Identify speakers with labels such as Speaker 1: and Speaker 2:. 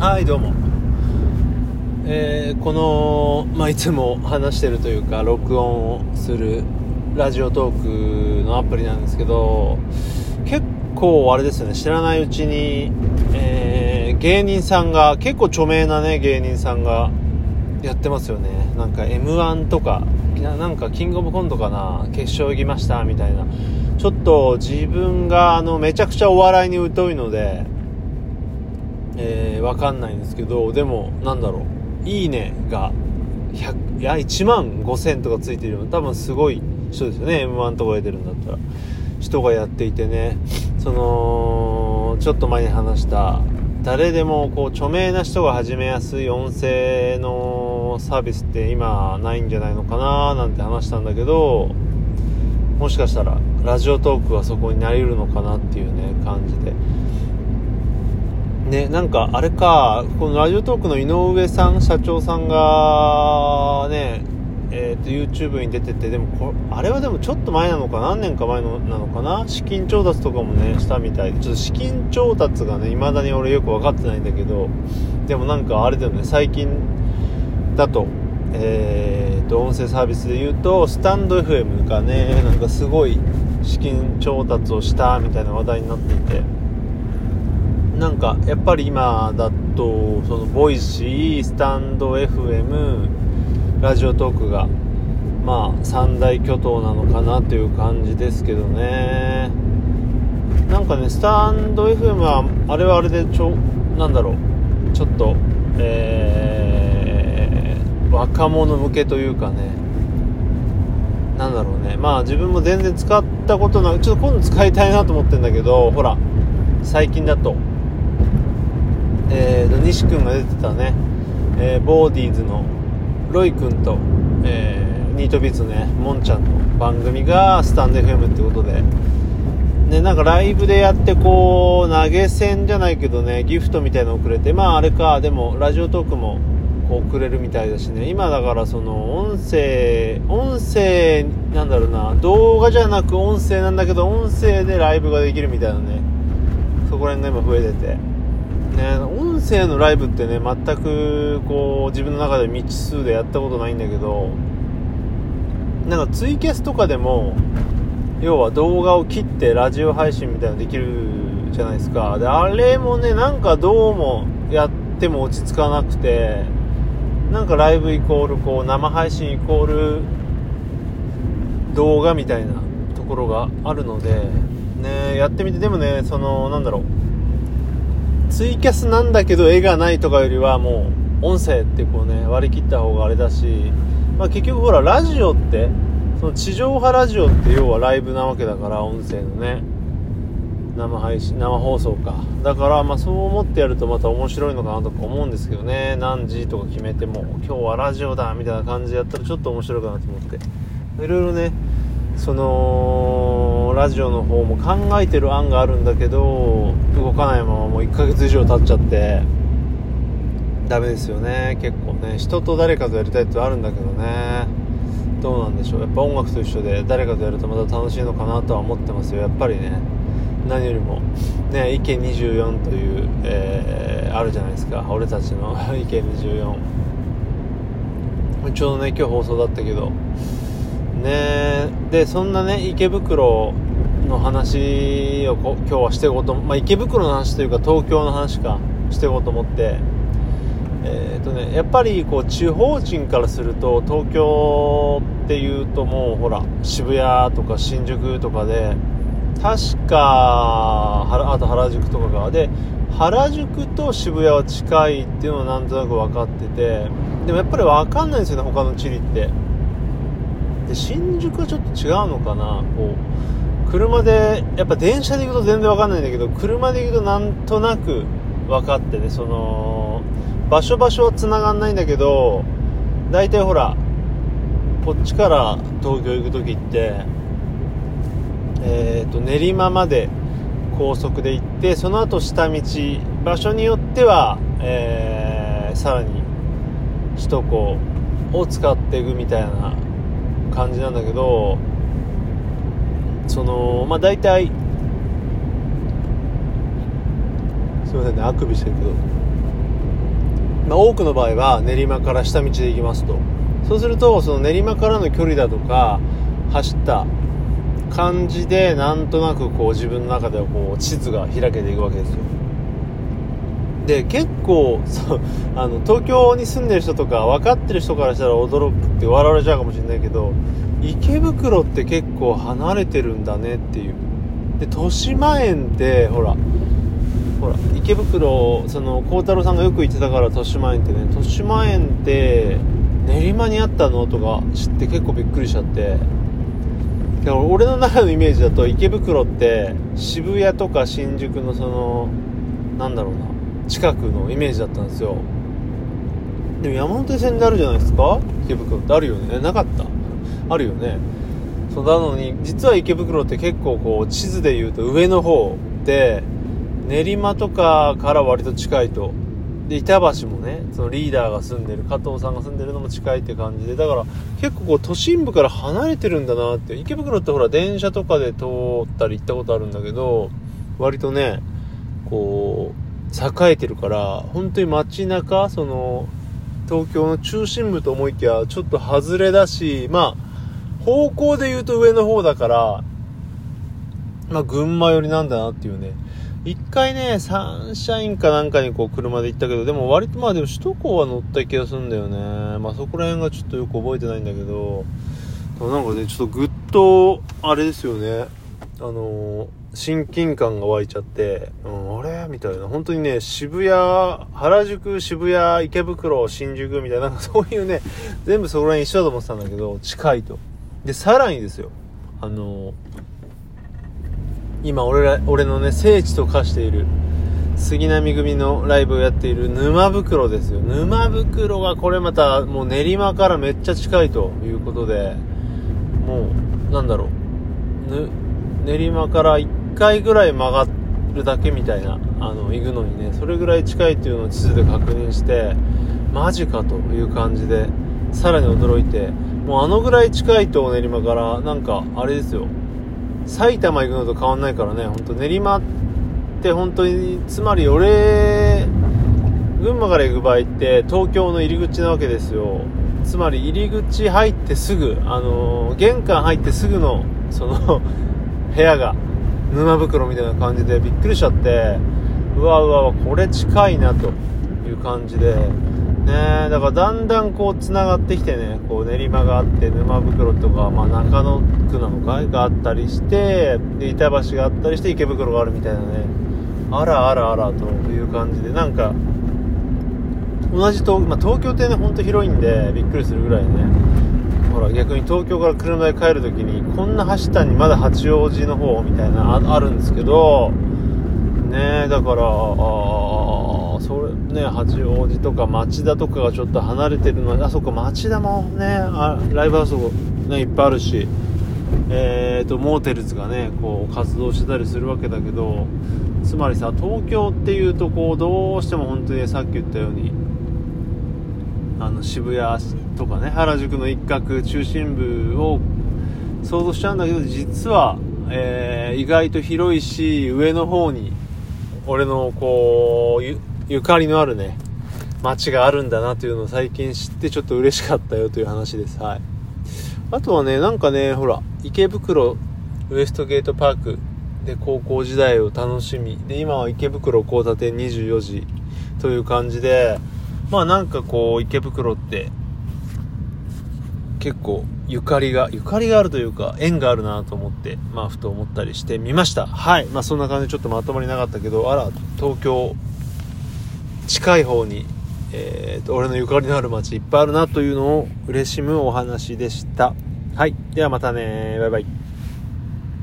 Speaker 1: はいどうも、えーこの、まあ、いつも話してるというか録音をするラジオトークのアプリなんですけど結構あれですよね知らないうちに、えー芸人さんが結構著名なね芸人さんがやってますよね。なんか m 1とかななんかキングオブコントかな決勝行きましたみたいな。ちょっと自分があのめちゃくちゃお笑いに疎いのでえー、わかんないんですけど、でも、なんだろう、いいねが、100、いや、1万5000とかついてるような、多分すごい人ですよね、M1 とか出てるんだったら。人がやっていてね、その、ちょっと前に話した、誰でもこう著名な人が始めやすい音声のサービスって今ないんじゃないのかななんて話したんだけど、もしかしたらラジオトークはそこになり得るのかなっていうね、感じで。ね、なんかあれか、このラジオトークの井上さん、社長さんが、ね、えっ、と、YouTube に出てて、でもこ、あれはでもちょっと前なのか、何年か前のなのかな、資金調達とかもね、したみたいで、ちょっと資金調達がね、未だに俺よく分かってないんだけど、でもなんかあれだよね、最近だと、えー、と、音声サービスで言うと、スタンド FM がね、なんかすごい資金調達をしたみたいな話題になっていて、なんかやっぱり今だとそのボイシースタンド FM ラジオトークがまあ三大巨頭なのかなという感じですけどね。なんかねスタンド FM はあれはあれでちょなんだろう。ちょっとえー、若者向けというかね。なんだろうね。まあ自分も全然使ったことないちょっと今度使いたいなと思ってんだけどほら最近だと。えーと、西君が出てたね、えーボーディーズのロイ君と、えーニートビーツね、もんちゃんの番組がスタンド FM ってことで、ね、なんかライブでやってこう、投げ銭じゃないけどね、ギフトみたいなの送れて、まああれか、でもラジオトークもこう送れるみたいだしね、今だからその音声、音声、なんだろうな、動画じゃなく音声なんだけど、音声でライブができるみたいなね、そこら辺が今増えてて。ね、音声のライブってね全くこう自分の中で未知数でやったことないんだけどなんかツイキャスとかでも要は動画を切ってラジオ配信みたいなのできるじゃないですか。であれもねなんかどうもやっても落ち着かなくてなんかライブイコールこう生配信イコール動画みたいなところがあるのでねやってみてでもねそのなんだろう。ツイキャスなんだけど絵がないとかよりはもう音声ってこうね割り切った方があれだし、まあ、結局ほらラジオってその地上波ラジオって要はライブなわけだから音声のね生配信生放送か。だからまあそう思ってやるとまた面白いのかなとか思うんですけどね。何時とか決めても今日はラジオだみたいな感じでやったらちょっと面白いかなと思って。いろいろねそのラジオの方も考えてる案があるんだけど動かないままもう1ヶ月以上経っちゃってダメですよね。結構ね人と誰かとやりたいってあるんだけどね。どうなんでしょう。やっぱ音楽と一緒で誰かとやるとまた楽しいのかなとは思ってますよ。やっぱりね何よりもね意見24という、えーあるじゃないですか。俺たちの意見24ちょうどね今日放送だったけどね。でそんなね池袋の話をこ今日はしていこうと、まあ、池袋の話というか東京の話かしていこうと思って。えーとね、やっぱりこう地方人からすると東京っていうともうほら渋谷とか新宿とかで確かあと原宿とかがで原宿と渋谷は近いっていうのはなんとなく分かっててでもやっぱり分かんないんですよね他の地理って。で新宿はちょっと違うのかな。こう車でやっぱ電車で行くと全然分かんないんだけど車で行くとなんとなく分かってねその場所場所は繋がんないんだけど大体ほらこっちから東京行く時ってえー、と練馬まで高速で行ってその後下道場所によっては、えーさらに首都高を使っていくみたいな感じなんだけどそのまあ大体すいませんねあくびしてるけど。まあ、多くの場合は練馬から下道で行きますと。そうするとその練馬からの距離だとか走った感じでなんとなくこう自分の中ではこう地図が開けていくわけですよ。で結構そうあの東京に住んでる人とか分かってる人からしたら驚くって笑われちゃうかもしれないけど池袋って結構離れてるんだねっていう。で豊島園ってほらほら池袋その孝太郎さんがよく行ってたから豊島園ってね豊島園って練馬にあったのとか知って結構びっくりしちゃって。だから俺の中のイメージだと池袋って渋谷とか新宿のそのなんだろうな。近くのイメージだったんですよ。でも山手線であるじゃないですか？池袋ってあるよね。なかった？あるよね。そうなのに実は池袋って結構こう地図で言うと上の方で練馬とかから割と近いと。で板橋もねそのリーダーが住んでる加藤さんが住んでるのも近いって感じで。だから結構こう都心部から離れてるんだなって。池袋ってほら電車とかで通ったり行ったことあるんだけど割とねこう栄えてるから本当に街中その東京の中心部と思いきやちょっと外れだしまあ方向で言うと上の方だからまあ群馬寄りなんだなっていうね一回ね、サンシャインかなんかにこう車で行ったけど、でも割とまあでも首都高は乗った気がするんだよね。まあそこら辺がちょっとよく覚えてないんだけど、なんかね、ちょっとぐっと、あれですよね。あのー、親近感が湧いちゃって、うん、あれ？みたいな。本当にね、渋谷、原宿、渋谷、池袋、新宿みたいな、なんかそういうね、全部そこら辺一緒だと思ってたんだけど、近いと。で、さらにですよ。あのー今俺ら俺のね聖地と化している杉並組のライブをやっている沼袋ですよ沼袋がこれまたもう練馬からめっちゃ近いということでもうなんだろう練馬から1回ぐらい曲がるだけみたいなあの行くのにねそれぐらい近いっていうのを地図で確認してマジかという感じでさらに驚いてもうあのぐらい近いと練馬からなんかあれですよ埼玉行くのと変わんないからね、ほんと練馬って本当に、つまり俺、群馬から行く場合って東京の入り口なわけですよ。つまり入り口入ってすぐ、あのー、玄関入ってすぐの、その部屋が沼袋みたいな感じでびっくりしちゃって、うわうわ、これ近いなという感じで、ねだからだんだんこう繋がってきてねこう練馬があって沼袋とか、まあ、中野区なのかがあったりしてで板橋があったりして池袋があるみたいなね。あらあらあらという感じでなんか同じ東,、まあ、東京ってねほんと広いんでびっくりするぐらいね。ほら逆に東京から車で帰るときにこんな走ったにまだ八王子の方みたいなあるんですけどね。だからそれね八王子とか町田とかがちょっと離れてるのであそこ町田もねあライブハウスねいっぱいあるしえーと、モーテルズがねこう活動してたりするわけだけどつまりさ東京っていうとこうどうしても本当にさっき言ったようにあの渋谷とかね原宿の一角中心部を想像しちゃうんだけど実は、えー、意外と広いし上の方に俺のこうゆかりのあるね街があるんだなというのを最近知ってちょっと嬉しかったよという話です。はい。あとはねなんかねほら池袋ウエストゲートパークで高校時代を楽しみ。で今は池袋交差点24時という感じでまあなんかこう池袋って結構ゆかりが、ゆかりがあるというか、縁があるなと思って、まあ、ふと思ったりしてみました。はい。まあ、そんな感じでちょっとまとまりなかったけど、あら、東京、近い方に、えー、と、俺のゆかりのある街いっぱいあるなというのを嬉しむお話でした。はい。ではまたね。バイバイ。